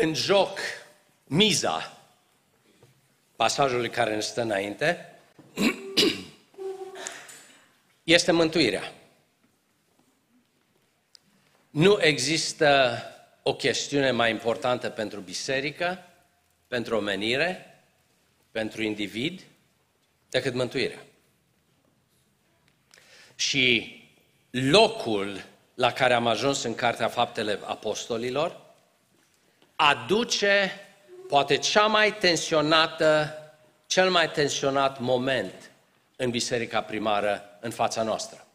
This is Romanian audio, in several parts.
în joc miza pasajului care ne stă înainte este mântuirea. Nu există o chestiune mai importantă pentru biserică, pentru omenire, pentru individ, decât mântuirea. Și locul la care am ajuns în Cartea Faptele Apostolilor aduce poate cea mai tensionată, cel mai tensionat moment în biserica primară în fața noastră.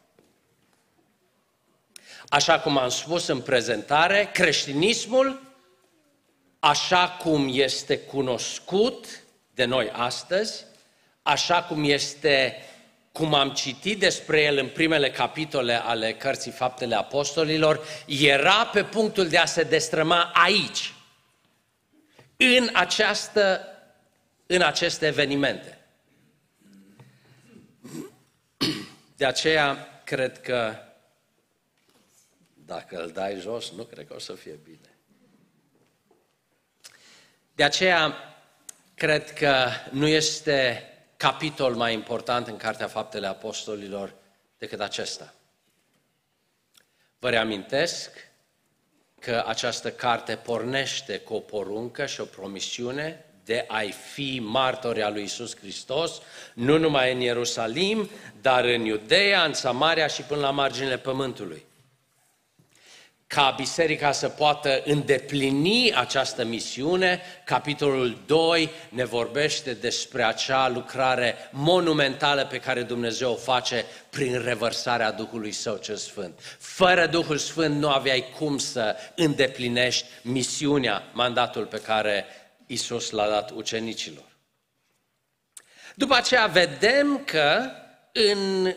Așa cum am spus în prezentare, creștinismul, așa cum este cunoscut de noi astăzi, așa cum este, cum am citit despre el în primele capitole ale cărții Faptele Apostolilor, era pe punctul de a se destrăma aici, în, această, în aceste evenimente. De aceea, cred că dacă îl dai jos, nu cred că o să fie bine. De aceea, cred că nu este capitol mai important în Cartea Faptele Apostolilor decât acesta. Vă reamintesc că această carte pornește cu o poruncă și o promisiune de a-i fi martori al lui Isus Hristos, nu numai în Ierusalim, dar în Iudeea, în Samaria și până la marginile pământului ca biserica să poată îndeplini această misiune, capitolul 2 ne vorbește despre acea lucrare monumentală pe care Dumnezeu o face prin revărsarea Duhului Său cel Sfânt. Fără Duhul Sfânt nu aveai cum să îndeplinești misiunea, mandatul pe care Isus l-a dat ucenicilor. După aceea vedem că în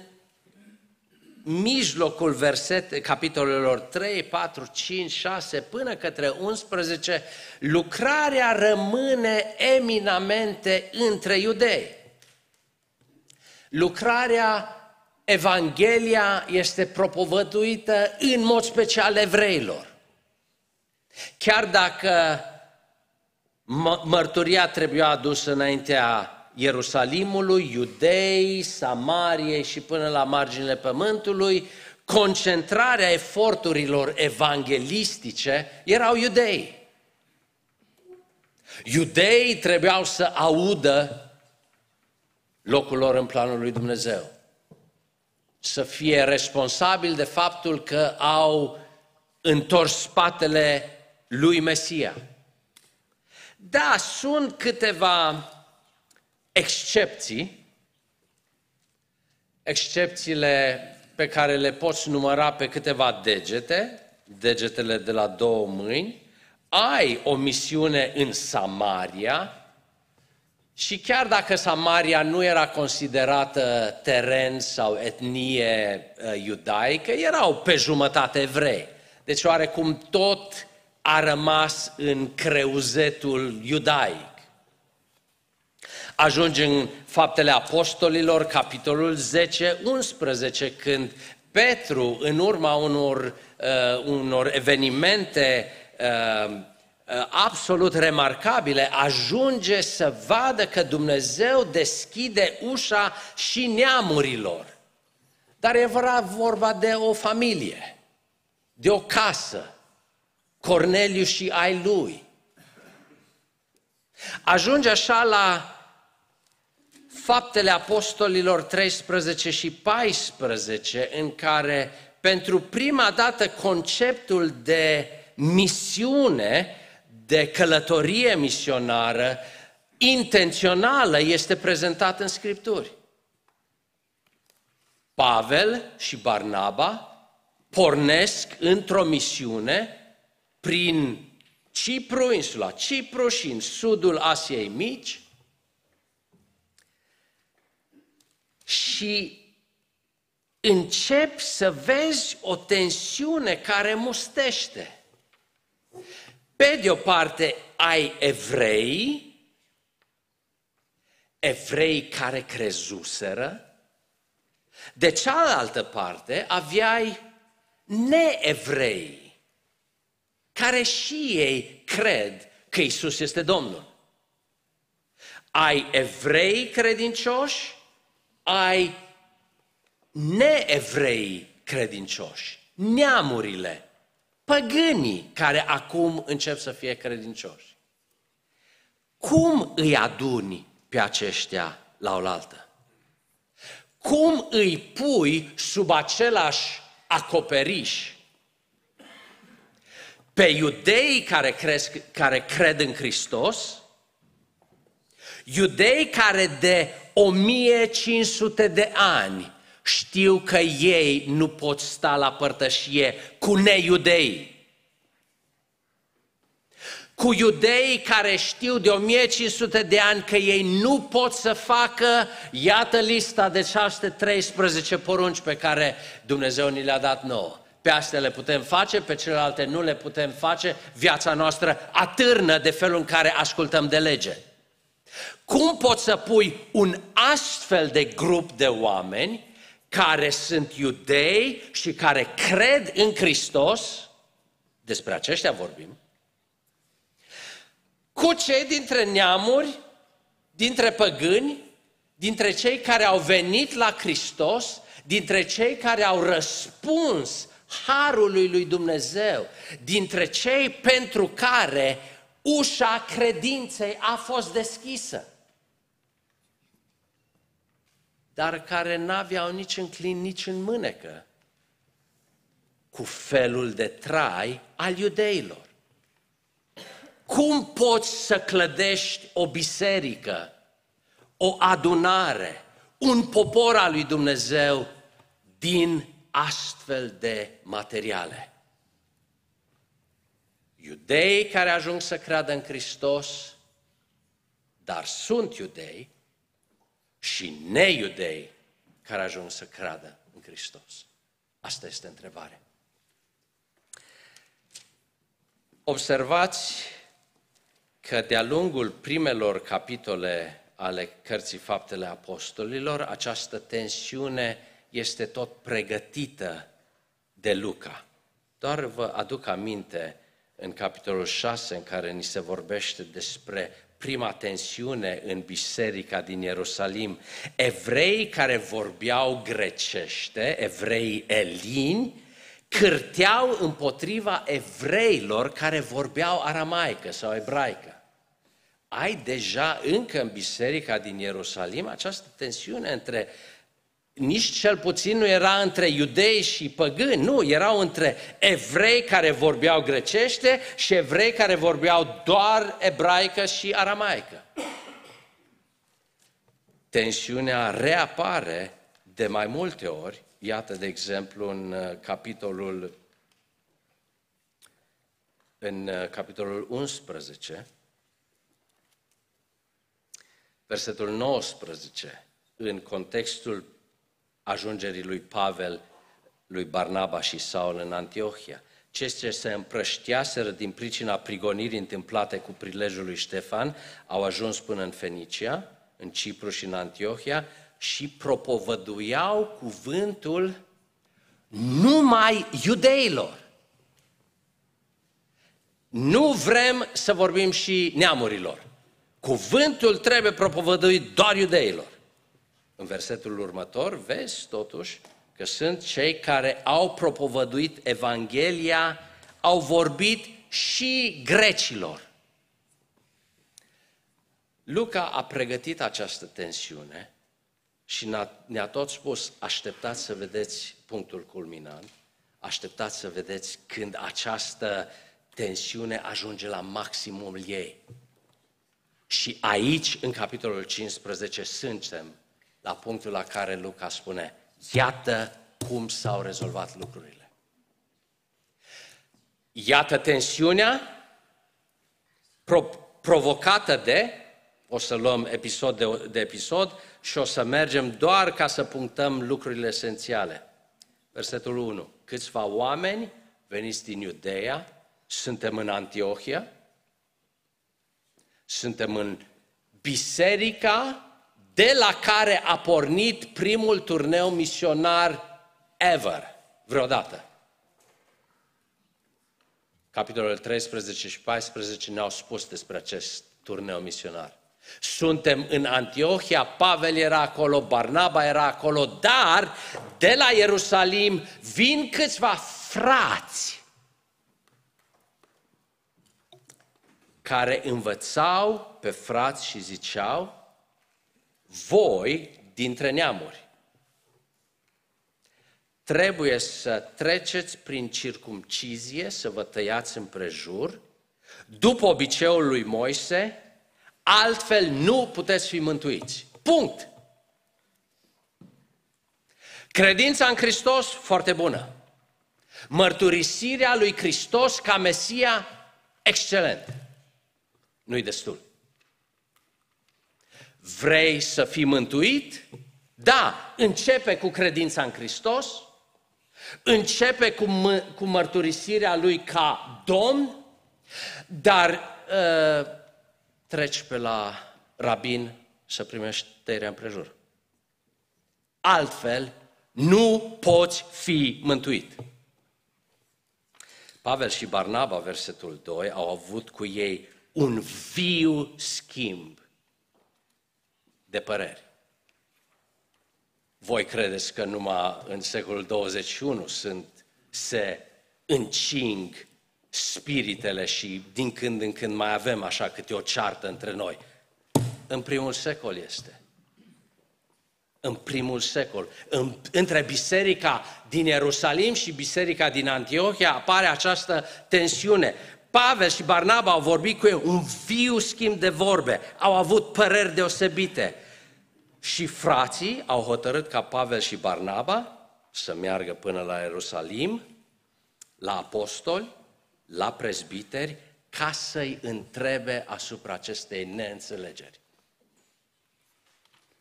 mijlocul verset, capitolelor 3, 4, 5, 6 până către 11, lucrarea rămâne eminamente între iudei. Lucrarea, Evanghelia este propovăduită în mod special evreilor. Chiar dacă mărturia trebuia adusă înaintea Ierusalimului, Iudei, Samariei și până la marginile pământului, concentrarea eforturilor evanghelistice erau iudei. Iudeii trebuiau să audă locul lor în planul lui Dumnezeu. Să fie responsabili de faptul că au întors spatele lui Mesia. Da, sunt câteva excepții, excepțiile pe care le poți număra pe câteva degete, degetele de la două mâini, ai o misiune în Samaria și chiar dacă Samaria nu era considerată teren sau etnie uh, iudaică, erau pe jumătate evrei. Deci oarecum tot a rămas în creuzetul iudaic ajunge în Faptele Apostolilor, capitolul 10, 11, când Petru, în urma unor, uh, unor evenimente uh, uh, absolut remarcabile, ajunge să vadă că Dumnezeu deschide ușa și neamurilor. Dar e vorba de o familie, de o casă, Corneliu și ai lui. Ajunge așa la Faptele Apostolilor 13 și 14, în care pentru prima dată conceptul de misiune, de călătorie misionară, intențională, este prezentat în Scripturi. Pavel și Barnaba pornesc într-o misiune prin Cipru, insula Cipru și în sudul Asiei Mici, și începi să vezi o tensiune care mustește. Pe de o parte ai evrei, evrei care crezuseră, de cealaltă parte aveai neevrei, care și ei cred că Isus este Domnul. Ai evrei credincioși, ai neevrei credincioși, neamurile, păgânii care acum încep să fie credincioși. Cum îi aduni pe aceștia la oaltă? Cum îi pui sub același acoperiș pe iudeii care, cresc, care cred în Hristos, iudei care de 1500 de ani știu că ei nu pot sta la părtășie cu neiudei. Cu iudei care știu de 1500 de ani că ei nu pot să facă, iată lista de 613 porunci pe care Dumnezeu ni le-a dat nouă. Pe astea le putem face, pe celelalte nu le putem face. Viața noastră atârnă de felul în care ascultăm de lege. Cum poți să pui un astfel de grup de oameni care sunt iudei și care cred în Hristos, despre aceștia vorbim, cu cei dintre neamuri, dintre păgâni, dintre cei care au venit la Hristos, dintre cei care au răspuns harului lui Dumnezeu, dintre cei pentru care ușa credinței a fost deschisă, dar care n-aveau nici în clin, nici în mânecă cu felul de trai al iudeilor. Cum poți să clădești o biserică, o adunare, un popor al lui Dumnezeu din astfel de materiale? Iudei care ajung să creadă în Hristos, dar sunt iudei, și neiudei care ajung să creadă în Hristos. Asta este întrebarea. Observați că de-a lungul primelor capitole ale Cărții Faptele Apostolilor, această tensiune este tot pregătită de Luca. Doar vă aduc aminte în capitolul 6 în care ni se vorbește despre prima tensiune în biserica din Ierusalim. Evrei care vorbeau grecește, evrei elini, cârteau împotriva evreilor care vorbeau aramaică sau ebraică. Ai deja încă în biserica din Ierusalim această tensiune între nici cel puțin nu era între iudei și păgâni, nu, erau între evrei care vorbeau grecește și evrei care vorbeau doar ebraică și aramaică. Tensiunea reapare de mai multe ori, iată de exemplu în uh, capitolul în uh, capitolul 11, versetul 19, în contextul ajungerii lui Pavel, lui Barnaba și Saul în Antiohia. Cei ce se împrășteaseră din pricina prigonirii întâmplate cu prilejul lui Ștefan au ajuns până în Fenicia, în Cipru și în Antiohia și propovăduiau cuvântul numai iudeilor. Nu vrem să vorbim și neamurilor. Cuvântul trebuie propovăduit doar iudeilor. În versetul următor vezi totuși că sunt cei care au propovăduit Evanghelia, au vorbit și grecilor. Luca a pregătit această tensiune și ne-a tot spus, așteptați să vedeți punctul culminant, așteptați să vedeți când această tensiune ajunge la maximul ei. Și aici, în capitolul 15, suntem la punctul la care Luca spune, iată cum s-au rezolvat lucrurile. Iată tensiunea pro- provocată de, o să luăm episod de, de episod și o să mergem doar ca să punctăm lucrurile esențiale. Versetul 1. Câțiva oameni veniți din Iudeea, suntem în Antiohia, suntem în biserica de la care a pornit primul turneu misionar ever, vreodată. capitolul 13 și 14 ne-au spus despre acest turneu misionar. Suntem în Antiohia, Pavel era acolo, Barnaba era acolo, dar de la Ierusalim vin câțiva frați care învățau pe frați și ziceau, voi dintre neamuri, trebuie să treceți prin circumcizie, să vă tăiați împrejur, după obiceiul lui Moise, altfel nu puteți fi mântuiți. Punct. Credința în Hristos, foarte bună. Mărturisirea lui Hristos ca Mesia, excelent. Nu-i destul. Vrei să fii mântuit? Da, începe cu credința în Hristos, începe cu, m- cu mărturisirea lui ca Domn, dar uh, treci pe la rabin să primești tăierea împrejur. Altfel, nu poți fi mântuit. Pavel și Barnaba, versetul 2, au avut cu ei un viu schimb de păreri. Voi credeți că numai în secolul 21 sunt, se încing spiritele și din când în când mai avem așa câte o ceartă între noi. În primul secol este. În primul secol. În, între biserica din Ierusalim și biserica din Antiohia apare această tensiune. Pavel și Barnaba au vorbit cu ei un viu schimb de vorbe, au avut păreri deosebite. Și frații au hotărât ca Pavel și Barnaba să meargă până la Ierusalim, la apostoli, la prezbiteri, ca să-i întrebe asupra acestei neînțelegeri.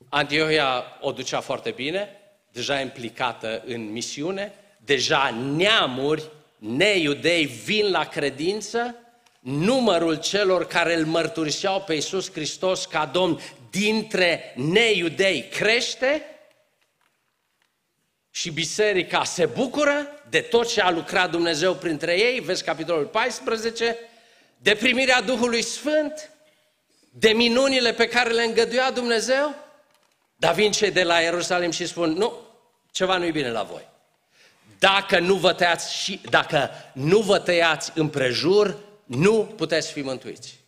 Antiohia o ducea foarte bine, deja implicată în misiune, deja neamuri neiudei vin la credință, numărul celor care îl mărturiseau pe Iisus Hristos ca Domn. Dintre neiudei crește și biserica se bucură de tot ce a lucrat Dumnezeu printre ei, vezi capitolul 14, de primirea Duhului Sfânt, de minunile pe care le îngăduia Dumnezeu, dar vin cei de la Ierusalim și spun, nu, ceva nu-i bine la voi. Dacă nu vă tăiați, și, dacă nu vă tăiați împrejur, nu puteți fi mântuiți.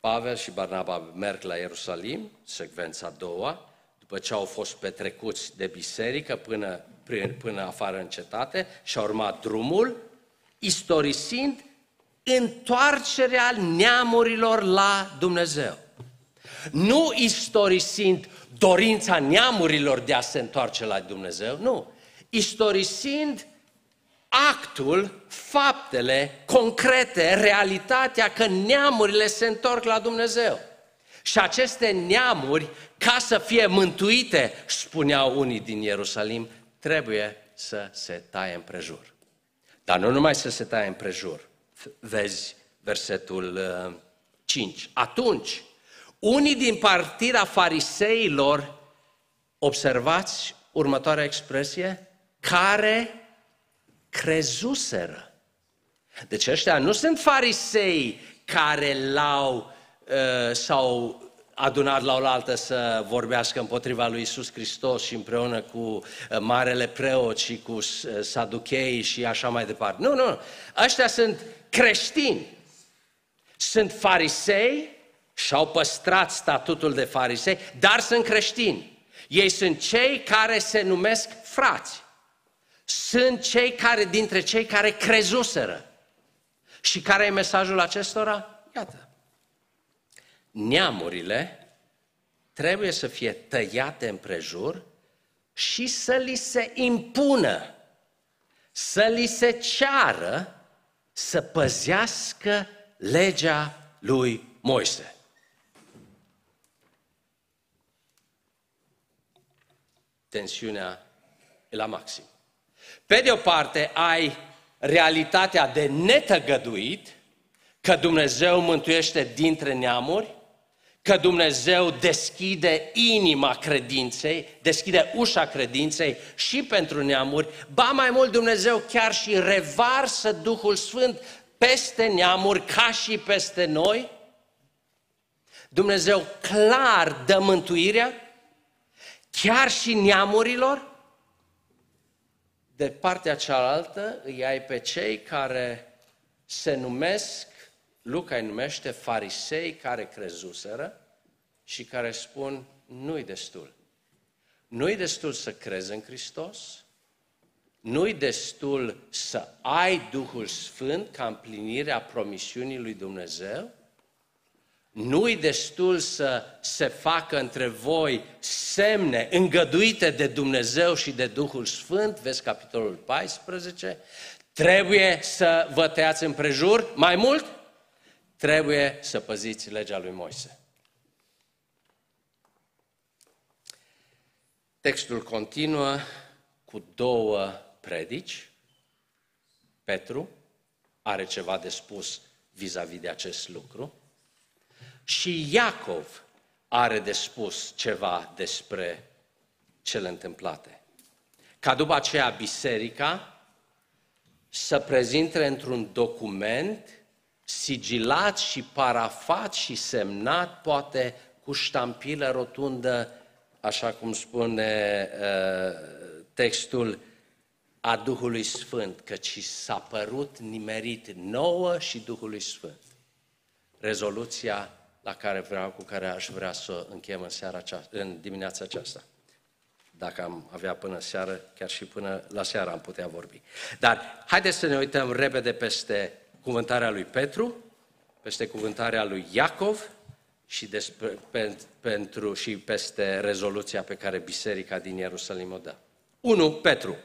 Pavel și Barnaba merg la Ierusalim, secvența a doua, după ce au fost petrecuți de biserică până, până afară în cetate și a urmat drumul, istorisind întoarcerea neamurilor la Dumnezeu. Nu istorisind dorința neamurilor de a se întoarce la Dumnezeu, nu. Istorisind actul, faptele concrete, realitatea că neamurile se întorc la Dumnezeu. Și aceste neamuri, ca să fie mântuite, spuneau unii din Ierusalim, trebuie să se taie împrejur. Dar nu numai să se taie împrejur. Vezi versetul 5. Uh, Atunci, unii din partida fariseilor, observați următoarea expresie, care crezuseră. Deci ăștia nu sunt farisei care l-au uh, sau adunat la oaltă să vorbească împotriva lui Isus Hristos și împreună cu uh, marele preot și cu uh, saduchei și așa mai departe. Nu, nu, ăștia sunt creștini. Sunt farisei și au păstrat statutul de farisei, dar sunt creștini. Ei sunt cei care se numesc frați sunt cei care, dintre cei care crezuseră. Și care e mesajul acestora? Iată. Neamurile trebuie să fie tăiate împrejur și să li se impună, să li se ceară să păzească legea lui Moise. Tensiunea e la maxim. Pe de o parte, ai realitatea de netăgăduit, că Dumnezeu mântuiește dintre neamuri, că Dumnezeu deschide inima credinței, deschide ușa credinței și pentru neamuri, ba mai mult Dumnezeu chiar și revarsă Duhul Sfânt peste neamuri ca și peste noi. Dumnezeu clar dă mântuirea, chiar și neamurilor. De partea cealaltă îi ai pe cei care se numesc Luca îi numește farisei care crezuseră și care spun, nu-i destul. Nu-i destul să crezi în Hristos, nu-i destul să ai Duhul Sfânt ca împlinirea promisiunii lui Dumnezeu, nu-i destul să se facă între voi semne îngăduite de Dumnezeu și de Duhul Sfânt, vezi capitolul 14, trebuie să vă tăiați împrejur mai mult, trebuie să păziți legea lui Moise. Textul continuă cu două predici. Petru are ceva de spus vis-a-vis de acest lucru. Și Iacov are de spus ceva despre cele întâmplate. Ca după aceea biserica să prezinte într-un document sigilat și parafat și semnat, poate cu ștampilă rotundă, așa cum spune uh, textul, a Duhului Sfânt, căci s-a părut nimerit nouă și Duhului Sfânt. Rezoluția la care vreau, cu care aș vrea să o închem în, seara aceasta, în dimineața aceasta. Dacă am avea până seară, chiar și până la seară am putea vorbi. Dar haideți să ne uităm repede peste cuvântarea lui Petru, peste cuvântarea lui Iacov și despre, pe, pentru, și peste rezoluția pe care biserica din Ierusalim o dă. 1. Petru.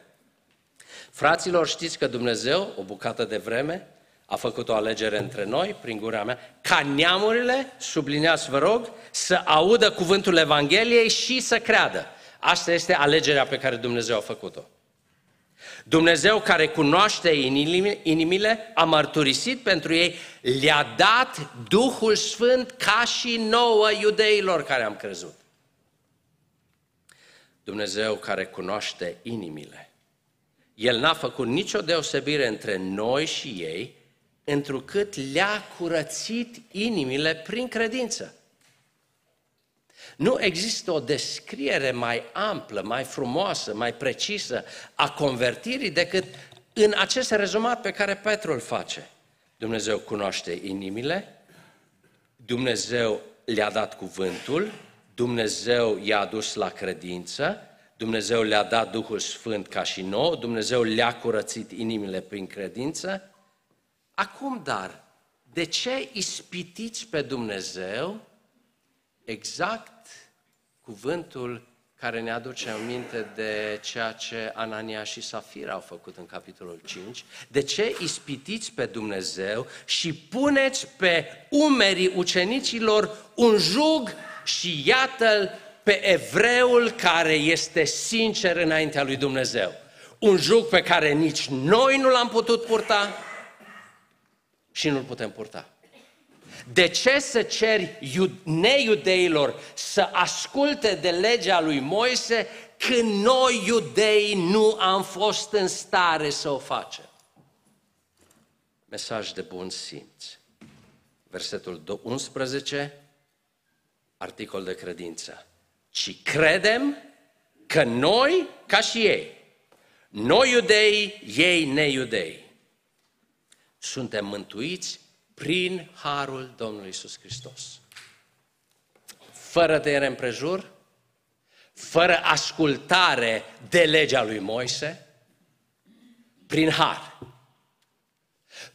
Fraților, știți că Dumnezeu, o bucată de vreme, a făcut o alegere între noi, prin gura mea, ca neamurile, subliniați vă rog, să audă cuvântul Evangheliei și să creadă. Asta este alegerea pe care Dumnezeu a făcut-o. Dumnezeu care cunoaște inimile, a mărturisit pentru ei, le-a dat Duhul Sfânt ca și nouă iudeilor care am crezut. Dumnezeu care cunoaște inimile. El n-a făcut nicio deosebire între noi și ei, întrucât le-a curățit inimile prin credință. Nu există o descriere mai amplă, mai frumoasă, mai precisă a convertirii decât în acest rezumat pe care Petru îl face. Dumnezeu cunoaște inimile, Dumnezeu le-a dat cuvântul, Dumnezeu i-a adus la credință, Dumnezeu le-a dat Duhul Sfânt ca și nou, Dumnezeu le-a curățit inimile prin credință. Acum, dar, de ce ispitiți pe Dumnezeu exact cuvântul care ne aduce aminte de ceea ce Anania și Safira au făcut în capitolul 5. De ce ispitiți pe Dumnezeu și puneți pe umerii ucenicilor un jug și iată-l pe evreul care este sincer înaintea lui Dumnezeu. Un jug pe care nici noi nu l-am putut purta și nu-l putem purta. De ce să ceri neiudeilor să asculte de legea lui Moise când noi iudei nu am fost în stare să o facem? Mesaj de bun simț. Versetul 11, articol de credință. Ci credem că noi, ca și ei, noi iudei, ei neiudei, suntem mântuiți prin harul Domnului Isus Hristos. Fără tăiere împrejur, fără ascultare de legea lui Moise, prin har.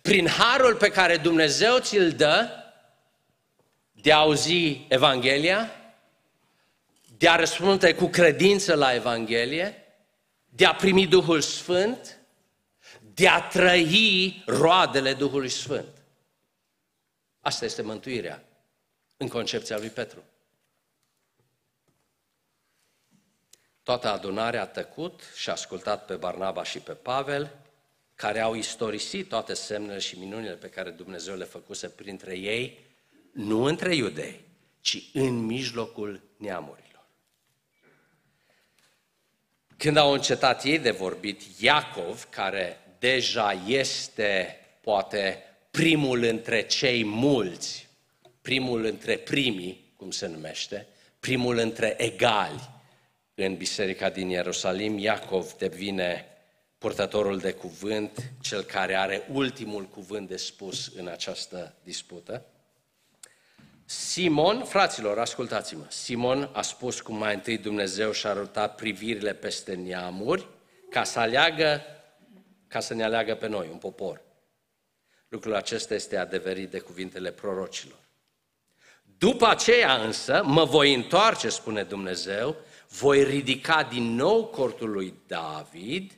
Prin harul pe care Dumnezeu ți-l dă de a auzi Evanghelia, de a răspunde cu credință la Evanghelie, de a primi Duhul Sfânt, de a trăi roadele Duhului Sfânt. Asta este mântuirea în concepția lui Petru. Toată adunarea a tăcut și a ascultat pe Barnaba și pe Pavel, care au istorisit toate semnele și minunile pe care Dumnezeu le făcuse printre ei, nu între iudei, ci în mijlocul neamurilor. Când au încetat ei de vorbit, Iacov, care deja este poate primul între cei mulți, primul între primii, cum se numește, primul între egali în biserica din Ierusalim, Iacov devine purtătorul de cuvânt, cel care are ultimul cuvânt de spus în această dispută. Simon, fraților, ascultați-mă, Simon a spus cum mai întâi Dumnezeu și-a arătat privirile peste neamuri ca să aleagă, ca să ne aleagă pe noi, un popor. Lucrul acesta este adeverit de cuvintele prorocilor. După aceea însă mă voi întoarce, spune Dumnezeu, voi ridica din nou cortul lui David,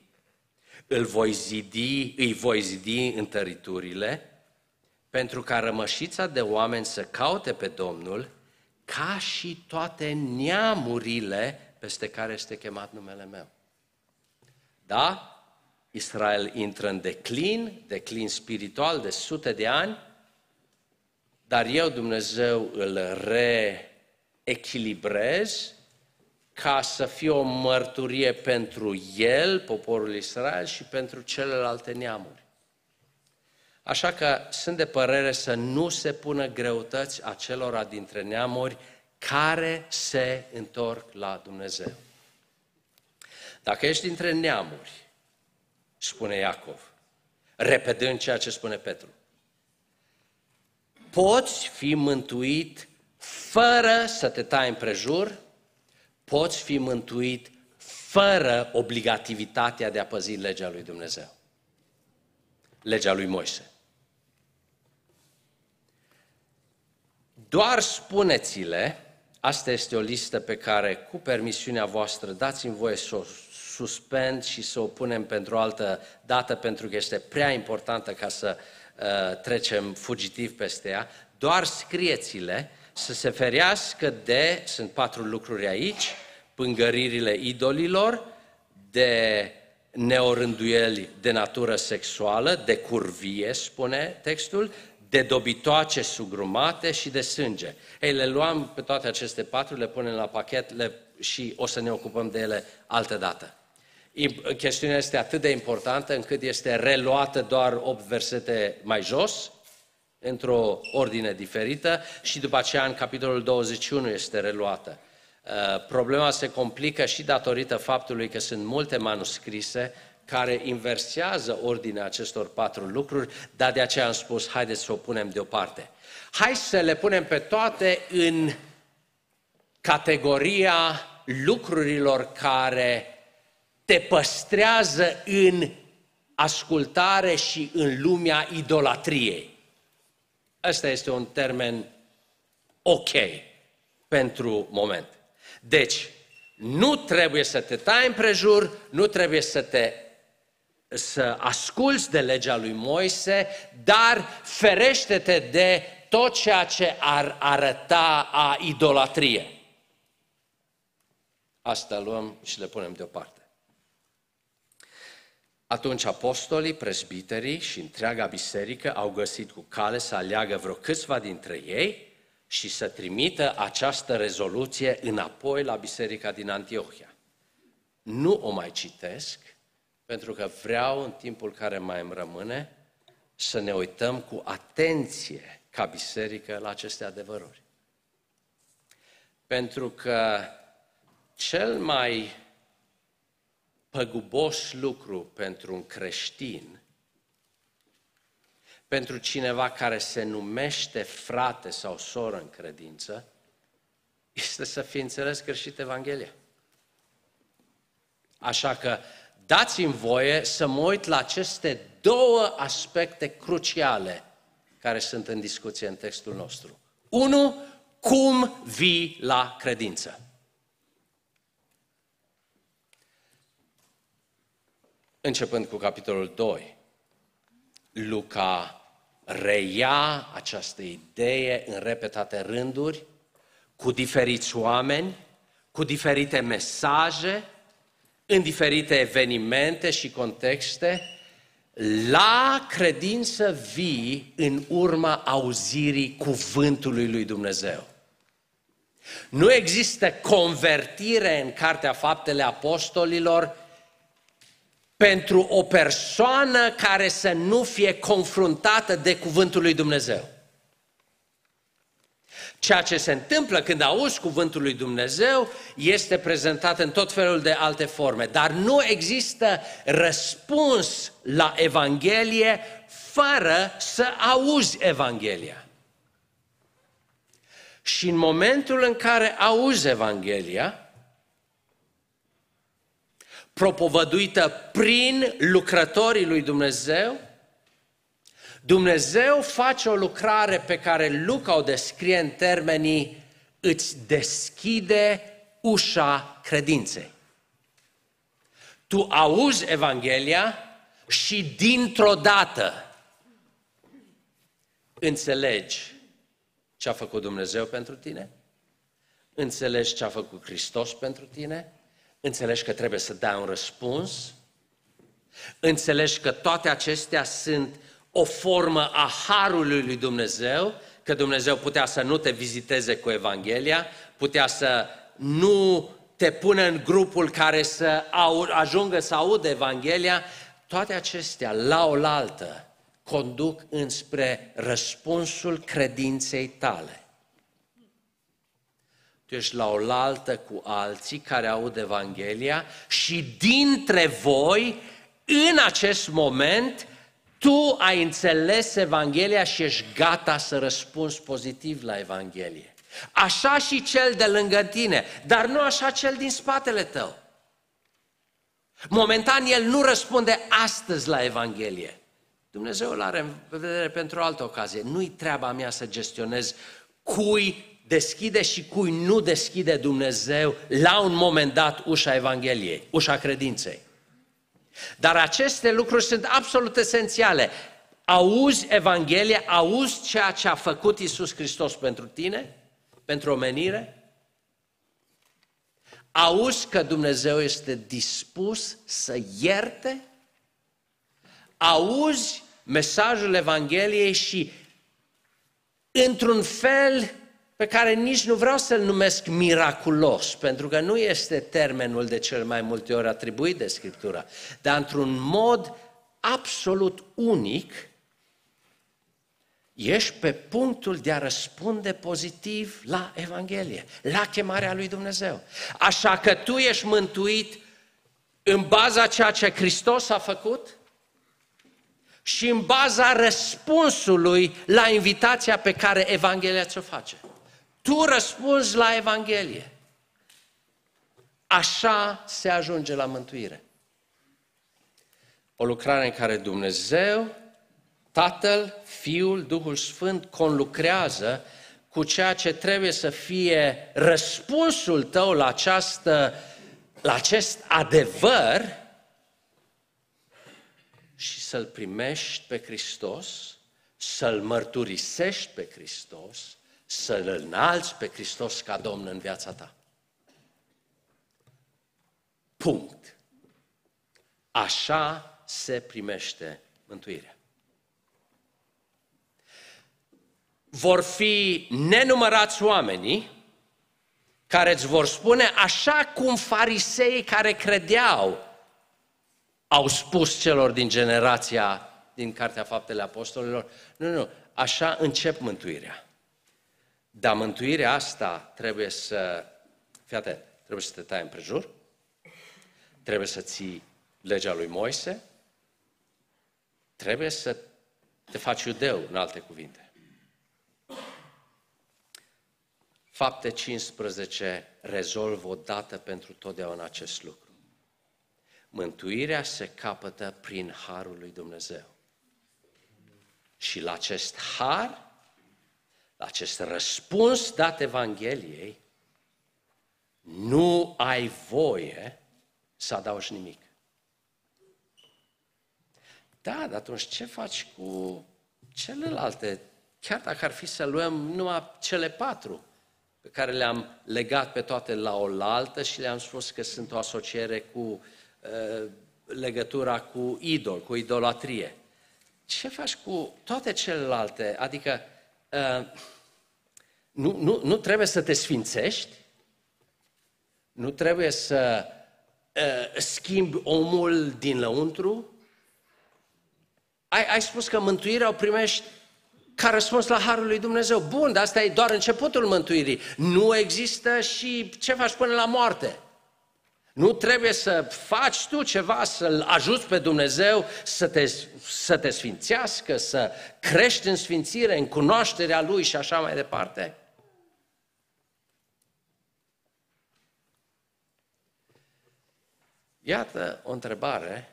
îl voi zidi, îi voi zidi întăriturile, pentru ca rămășița de oameni să caute pe Domnul, ca și toate neamurile peste care este chemat numele meu. Da? Israel intră în declin, declin spiritual de sute de ani, dar eu, Dumnezeu, îl reechilibrez ca să fie o mărturie pentru el, poporul Israel, și pentru celelalte neamuri. Așa că sunt de părere să nu se pună greutăți acelora dintre neamuri care se întorc la Dumnezeu. Dacă ești dintre neamuri, spune Iacov, repedând ceea ce spune Petru, poți fi mântuit fără să te tai împrejur, poți fi mântuit fără obligativitatea de a păzi legea lui Dumnezeu. Legea lui Moise. Doar spuneți-le, asta este o listă pe care, cu permisiunea voastră, dați-mi voie să o suspend și să o punem pentru o altă dată, pentru că este prea importantă ca să uh, trecem fugitiv peste ea. Doar scrieți-le să se ferească de, sunt patru lucruri aici, pângăririle idolilor, de neorânduieli de natură sexuală, de curvie, spune textul, de dobitoace sugrumate și de sânge. Ei, le luăm pe toate aceste patru, le punem la pachet le, și o să ne ocupăm de ele altă dată. Chestiunea este atât de importantă încât este reluată doar 8 versete mai jos, într-o ordine diferită și după aceea în capitolul 21 este reluată. Uh, problema se complică și datorită faptului că sunt multe manuscrise care inversează ordinea acestor patru lucruri, dar de aceea am spus, haideți să o punem deoparte. Hai să le punem pe toate în categoria lucrurilor care te păstrează în ascultare și în lumea idolatriei. Ăsta este un termen ok pentru moment. Deci, nu trebuie să te tai împrejur, nu trebuie să te să asculți de legea lui Moise, dar ferește-te de tot ceea ce ar arăta a idolatrie. Asta luăm și le punem deoparte. Atunci apostolii, presbiterii și întreaga biserică au găsit cu cale să aleagă vreo câțiva dintre ei și să trimită această rezoluție înapoi la biserica din Antiohia. Nu o mai citesc, pentru că vreau în timpul care mai îmi rămâne să ne uităm cu atenție ca biserică la aceste adevăruri. Pentru că cel mai păgubos lucru pentru un creștin, pentru cineva care se numește frate sau soră în credință, este să fi înțeles greșit Evanghelia. Așa că dați-mi voie să mă uit la aceste două aspecte cruciale care sunt în discuție în textul nostru. Unu, cum vii la credință? Începând cu capitolul 2, Luca reia această idee în repetate rânduri, cu diferiți oameni, cu diferite mesaje, în diferite evenimente și contexte, la credință vii în urma auzirii cuvântului lui Dumnezeu. Nu există convertire în Cartea Faptele Apostolilor pentru o persoană care să nu fie confruntată de Cuvântul lui Dumnezeu. Ceea ce se întâmplă când auzi cuvântul lui Dumnezeu este prezentat în tot felul de alte forme, dar nu există răspuns la Evanghelie fără să auzi Evanghelia. Și în momentul în care auzi Evanghelia, propovăduită prin lucrătorii lui Dumnezeu, Dumnezeu face o lucrare pe care Luca o descrie în termenii îți deschide ușa credinței. Tu auzi Evanghelia și dintr-o dată înțelegi ce a făcut Dumnezeu pentru tine, înțelegi ce a făcut Hristos pentru tine, înțelegi că trebuie să dai un răspuns, înțelegi că toate acestea sunt o formă a harului lui Dumnezeu, că Dumnezeu putea să nu te viziteze cu Evanghelia, putea să nu te pună în grupul care să ajungă să audă Evanghelia, toate acestea, la oaltă, conduc înspre răspunsul credinței tale. Tu ești la oaltă cu alții care aud Evanghelia și dintre voi, în acest moment, tu ai înțeles Evanghelia și ești gata să răspunzi pozitiv la Evanghelie. Așa și cel de lângă tine, dar nu așa cel din spatele tău. Momentan el nu răspunde astăzi la Evanghelie. Dumnezeu îl are în vedere pentru o altă ocazie. Nu-i treaba mea să gestionez cui deschide și cui nu deschide Dumnezeu la un moment dat ușa Evangheliei, ușa credinței. Dar aceste lucruri sunt absolut esențiale. Auzi Evanghelia, auzi ceea ce a făcut Isus Hristos pentru tine, pentru omenire, auzi că Dumnezeu este dispus să ierte, auzi mesajul Evangheliei și într-un fel pe care nici nu vreau să-l numesc miraculos, pentru că nu este termenul de cel mai multe ori atribuit de Scriptura, dar într-un mod absolut unic, ești pe punctul de a răspunde pozitiv la Evanghelie, la chemarea lui Dumnezeu. Așa că tu ești mântuit în baza ceea ce Hristos a făcut și în baza răspunsului la invitația pe care Evanghelia ți-o face. Tu răspunzi la Evanghelie. Așa se ajunge la mântuire. O lucrare în care Dumnezeu, Tatăl, Fiul, Duhul Sfânt conlucrează cu ceea ce trebuie să fie răspunsul tău la, această, la acest adevăr și să-L primești pe Hristos, să-L mărturisești pe Hristos să-L înalți pe Hristos ca Domn în viața ta. Punct. Așa se primește mântuirea. Vor fi nenumărați oamenii care îți vor spune așa cum fariseii care credeau au spus celor din generația din Cartea Faptele Apostolilor, nu, nu, așa încep mântuirea. Dar mântuirea asta trebuie să, fii atent, trebuie să te tai împrejur, trebuie să ții legea lui Moise, trebuie să te faci iudeu, în alte cuvinte. Fapte 15 rezolvă odată pentru totdeauna acest lucru. Mântuirea se capătă prin harul lui Dumnezeu. Și la acest har la acest răspuns dat Evangheliei, nu ai voie să adaugi nimic. Da, dar atunci ce faci cu celelalte? Chiar dacă ar fi să luăm numai cele patru pe care le-am legat pe toate la oaltă și le-am spus că sunt o asociere cu uh, legătura cu idol, cu idolatrie. Ce faci cu toate celelalte? Adică Uh, Nu, nu, nu trebuie să te sfințești, nu trebuie să uh, schimbi omul din lăuntru. Ai, ai spus că mântuirea o primești ca răspuns la Harul lui Dumnezeu. Bun, dar asta e doar începutul mântuirii. Nu există și ce faci până la moarte. Nu trebuie să faci tu ceva, să-L ajuți pe Dumnezeu să te, să te sfințească, să crești în sfințire, în cunoașterea Lui și așa mai departe. Iată o întrebare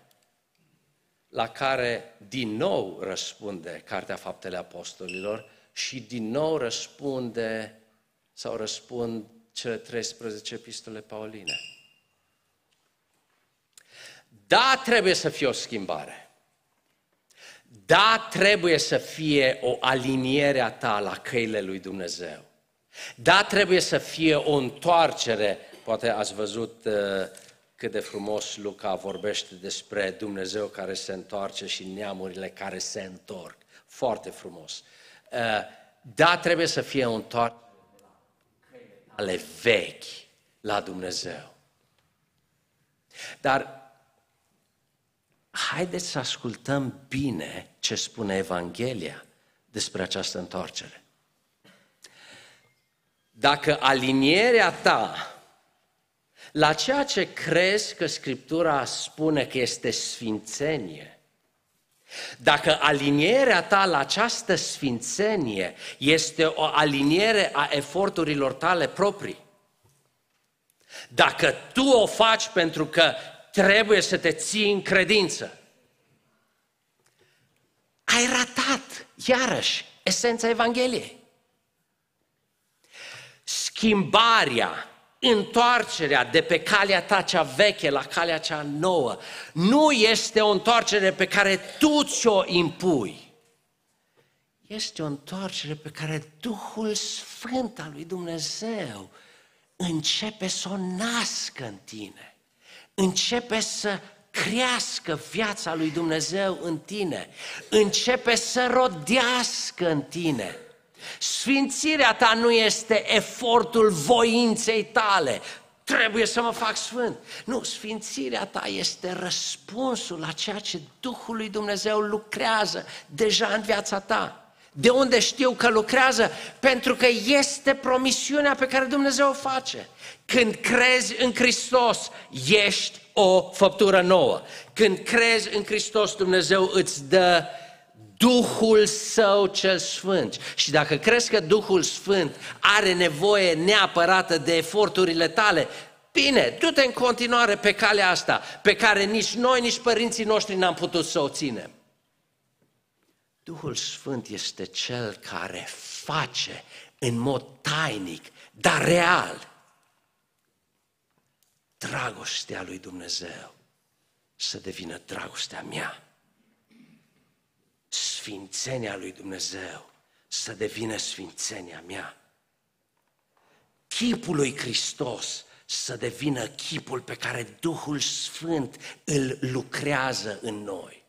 la care din nou răspunde Cartea Faptele Apostolilor și din nou răspunde sau răspund cele 13 epistole pauline. Da, trebuie să fie o schimbare. Da, trebuie să fie o aliniere a ta la căile lui Dumnezeu. Da, trebuie să fie o întoarcere. Poate ați văzut uh, cât de frumos Luca vorbește despre Dumnezeu care se întoarce și neamurile care se întorc. Foarte frumos. Uh, da, trebuie să fie o întoarcere ale vechi la Dumnezeu. Dar haideți să ascultăm bine ce spune Evanghelia despre această întoarcere. Dacă alinierea ta la ceea ce crezi că Scriptura spune că este sfințenie, dacă alinierea ta la această sfințenie este o aliniere a eforturilor tale proprii, dacă tu o faci pentru că trebuie să te ții în credință. Ai ratat, iarăși, esența Evangheliei. Schimbarea, întoarcerea de pe calea ta cea veche la calea cea nouă nu este o întoarcere pe care tu ți-o impui. Este o întoarcere pe care Duhul Sfânt al lui Dumnezeu începe să o nască în tine începe să crească viața lui Dumnezeu în tine, începe să rodească în tine. Sfințirea ta nu este efortul voinței tale, trebuie să mă fac sfânt. Nu, sfințirea ta este răspunsul la ceea ce Duhul lui Dumnezeu lucrează deja în viața ta. De unde știu că lucrează? Pentru că este promisiunea pe care Dumnezeu o face. Când crezi în Hristos, ești o făptură nouă. Când crezi în Hristos, Dumnezeu îți dă Duhul Său cel Sfânt. Și dacă crezi că Duhul Sfânt are nevoie neapărată de eforturile tale, bine, du-te în continuare pe calea asta, pe care nici noi, nici părinții noștri n-am putut să o ținem. Duhul Sfânt este Cel care face în mod tainic, dar real, dragostea lui Dumnezeu să devină dragostea mea. Sfințenia lui Dumnezeu să devină sfințenia mea. Chipul lui Hristos să devină chipul pe care Duhul Sfânt îl lucrează în noi.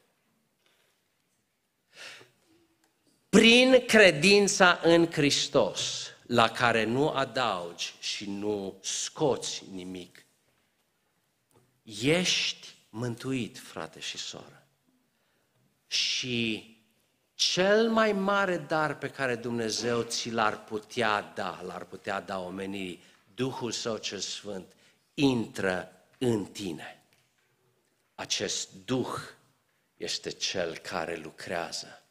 Prin credința în Hristos, la care nu adaugi și nu scoți nimic, ești mântuit, frate și soră. Și cel mai mare dar pe care Dumnezeu ți l-ar putea da, l-ar putea da omenirii, Duhul Său cel Sfânt, intră în tine. Acest Duh este cel care lucrează,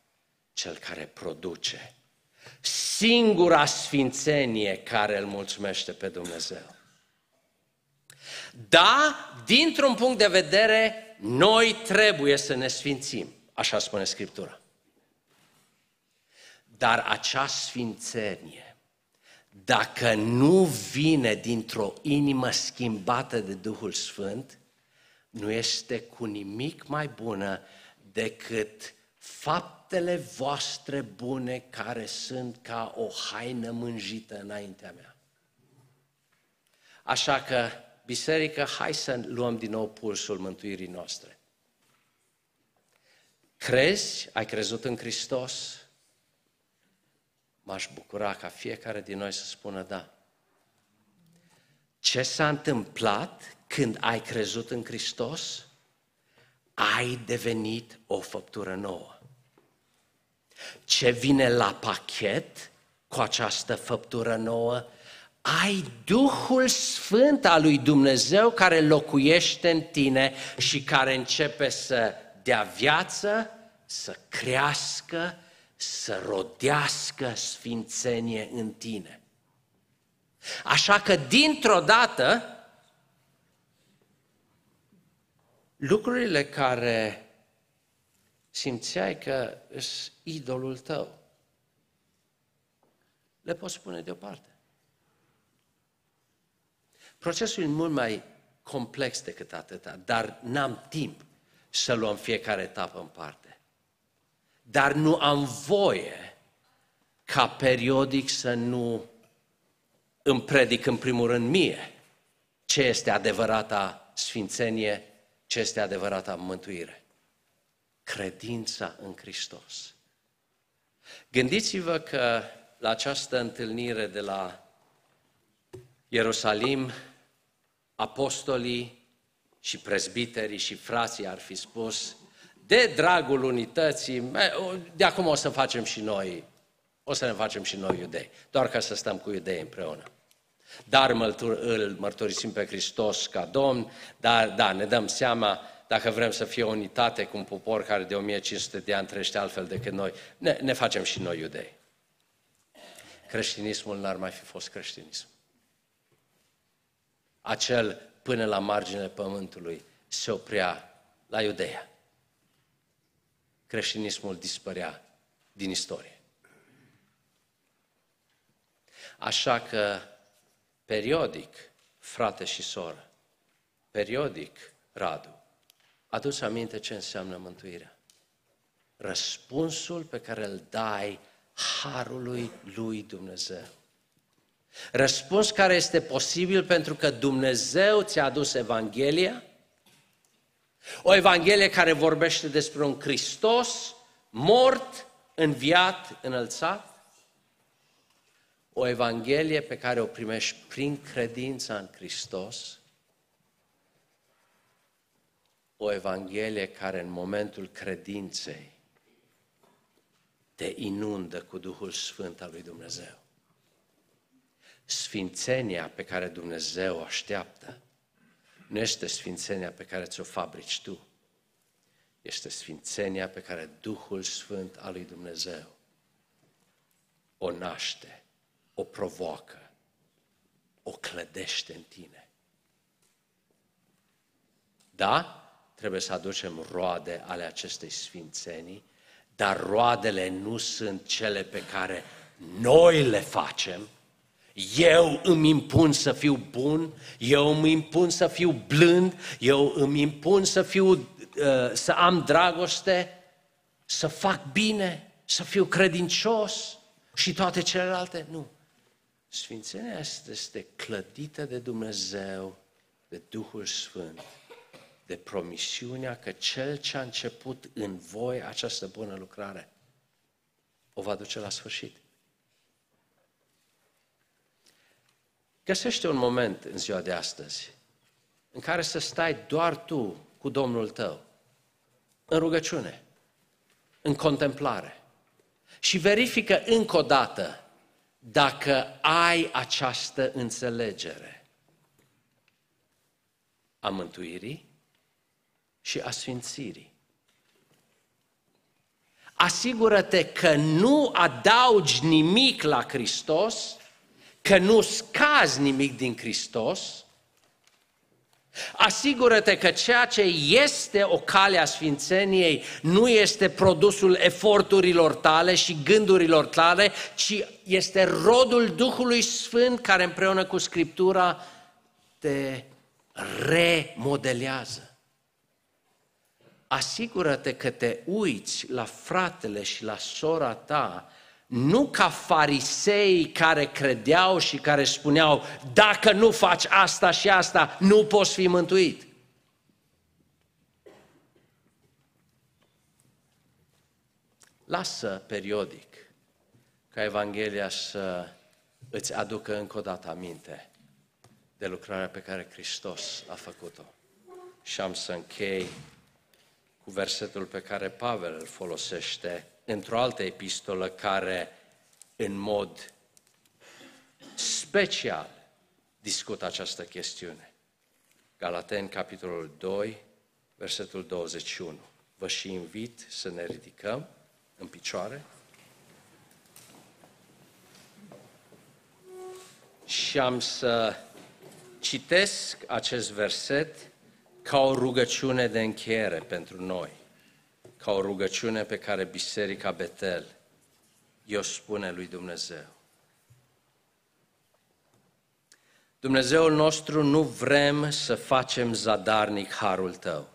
cel care produce. Singura sfințenie care îl mulțumește pe Dumnezeu. Da, dintr-un punct de vedere, noi trebuie să ne sfințim, așa spune Scriptura. Dar acea sfințenie, dacă nu vine dintr-o inimă schimbată de Duhul Sfânt, nu este cu nimic mai bună decât faptele voastre bune care sunt ca o haină mânjită înaintea mea. Așa că biserică, hai să luăm din nou pulsul mântuirii noastre. Crezi? Ai crezut în Hristos? m-aș bucura ca fiecare din noi să spună da. Ce s-a întâmplat când ai crezut în Hristos? Ai devenit o făptură nouă. Ce vine la pachet cu această făptură nouă? Ai Duhul Sfânt al lui Dumnezeu care locuiește în tine și care începe să dea viață, să crească, să rodească sfințenie în tine. Așa că dintr-o dată, lucrurile care simțeai că sunt idolul tău, le poți pune deoparte. Procesul e mult mai complex decât atâta, dar n-am timp să luăm fiecare etapă în parte. Dar nu am voie ca periodic să nu îmi predic în primul rând mie ce este adevărata sfințenie, ce este adevărata mântuire. Credința în Hristos. Gândiți-vă că la această întâlnire de la Ierusalim, apostolii și prezbiterii și frații ar fi spus, de dragul unității, de acum o să facem și noi, o să ne facem și noi iudei, doar ca să stăm cu iudei împreună. Dar îl mărturisim pe Hristos ca Domn, dar da, ne dăm seama, dacă vrem să fie o unitate cu un popor care de 1500 de ani trăiește altfel decât noi, ne, ne facem și noi iudei. Creștinismul n-ar mai fi fost creștinism. Acel până la marginea pământului se oprea la Iudeea. Creștinismul dispărea din istorie. Așa că periodic, frate și soră, periodic, Radu, aduți aminte ce înseamnă mântuirea. Răspunsul pe care îl dai harului lui Dumnezeu. Răspuns care este posibil pentru că Dumnezeu ți-a adus Evanghelia, o Evanghelie care vorbește despre un Hristos mort, înviat, înălțat, o Evanghelie pe care o primești prin credința în Hristos, o Evanghelie care în momentul credinței te inundă cu Duhul Sfânt al lui Dumnezeu. Sfințenia pe care Dumnezeu o așteaptă nu este sfințenia pe care ți-o fabrici tu. Este sfințenia pe care Duhul Sfânt al lui Dumnezeu o naște o provoacă, o clădește în tine. Da, trebuie să aducem roade ale acestei sfințenii, dar roadele nu sunt cele pe care noi le facem. Eu îmi impun să fiu bun, eu îmi impun să fiu blând, eu îmi impun să fiu, uh, să am dragoste, să fac bine, să fiu credincios și toate celelalte. Nu. Sfințenia este clădită de Dumnezeu, de Duhul Sfânt, de promisiunea că Cel ce a început în voi această bună lucrare o va duce la sfârșit. Găsește un moment în ziua de astăzi în care să stai doar tu cu Domnul tău, în rugăciune, în contemplare și verifică încă o dată dacă ai această înțelegere a mântuirii și a sfințirii. Asigură-te că nu adaugi nimic la Hristos, că nu scazi nimic din Hristos, Asigură-te că ceea ce este o cale a sfințeniei nu este produsul eforturilor tale și gândurilor tale, ci este rodul Duhului Sfânt care împreună cu Scriptura te remodelează. Asigură-te că te uiți la fratele și la sora ta nu ca farisei care credeau și care spuneau, dacă nu faci asta și asta, nu poți fi mântuit. Lasă periodic ca Evanghelia să îți aducă încă o dată aminte de lucrarea pe care Hristos a făcut-o. Și am să închei cu versetul pe care Pavel îl folosește într-o altă epistolă care în mod special discută această chestiune. Galaten, capitolul 2, versetul 21. Vă și invit să ne ridicăm în picioare. Și am să citesc acest verset ca o rugăciune de încheiere pentru noi, ca o rugăciune pe care Biserica Betel i-o spune lui Dumnezeu. Dumnezeul nostru, nu vrem să facem zadarnic harul Tău.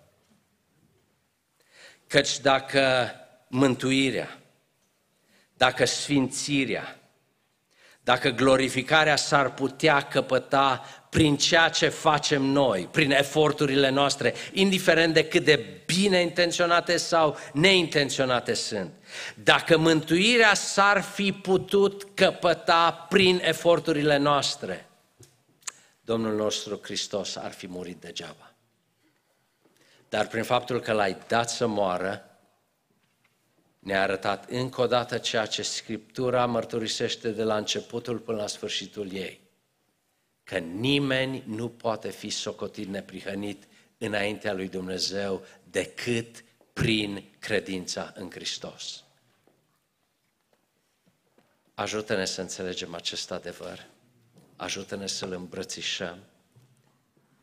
Căci dacă mântuirea, dacă sfințirea, dacă glorificarea s-ar putea căpăta prin ceea ce facem noi, prin eforturile noastre, indiferent de cât de bine intenționate sau neintenționate sunt. Dacă mântuirea s-ar fi putut căpăta prin eforturile noastre, Domnul nostru Hristos ar fi murit degeaba. Dar prin faptul că l-ai dat să moară, ne-a arătat încă o dată ceea ce Scriptura mărturisește de la începutul până la sfârșitul ei. Că nimeni nu poate fi socotit neprihănit înaintea lui Dumnezeu decât prin credința în Hristos. Ajută-ne să înțelegem acest adevăr, ajută-ne să-L îmbrățișăm,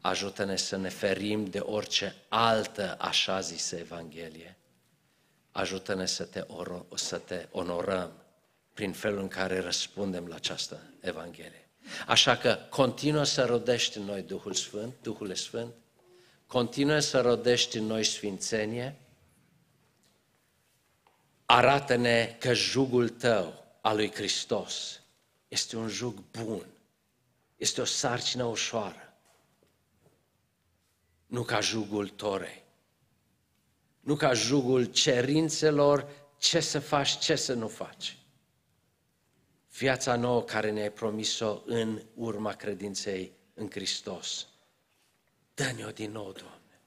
ajută-ne să ne ferim de orice altă așa zisă Evanghelie ajută-ne să te, oro, să te onorăm prin felul în care răspundem la această Evanghelie. Așa că continuă să rodești în noi Duhul Sfânt, Duhul Sfânt, continuă să rodești în noi Sfințenie, arată-ne că jugul tău al lui Hristos este un jug bun, este o sarcină ușoară, nu ca jugul Torei nu ca jugul cerințelor, ce să faci, ce să nu faci. Viața nouă care ne-ai promis-o în urma credinței în Hristos. Dă-ne-o din nou, Doamne.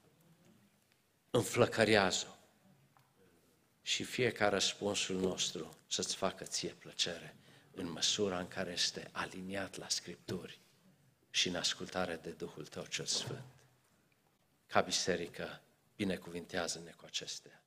Înflăcărează-o. Și fie ca răspunsul nostru să-ți facă ție plăcere în măsura în care este aliniat la Scripturi și în ascultare de Duhul Tău cel Sfânt. Ca biserică, binecuvintează-ne cu acestea.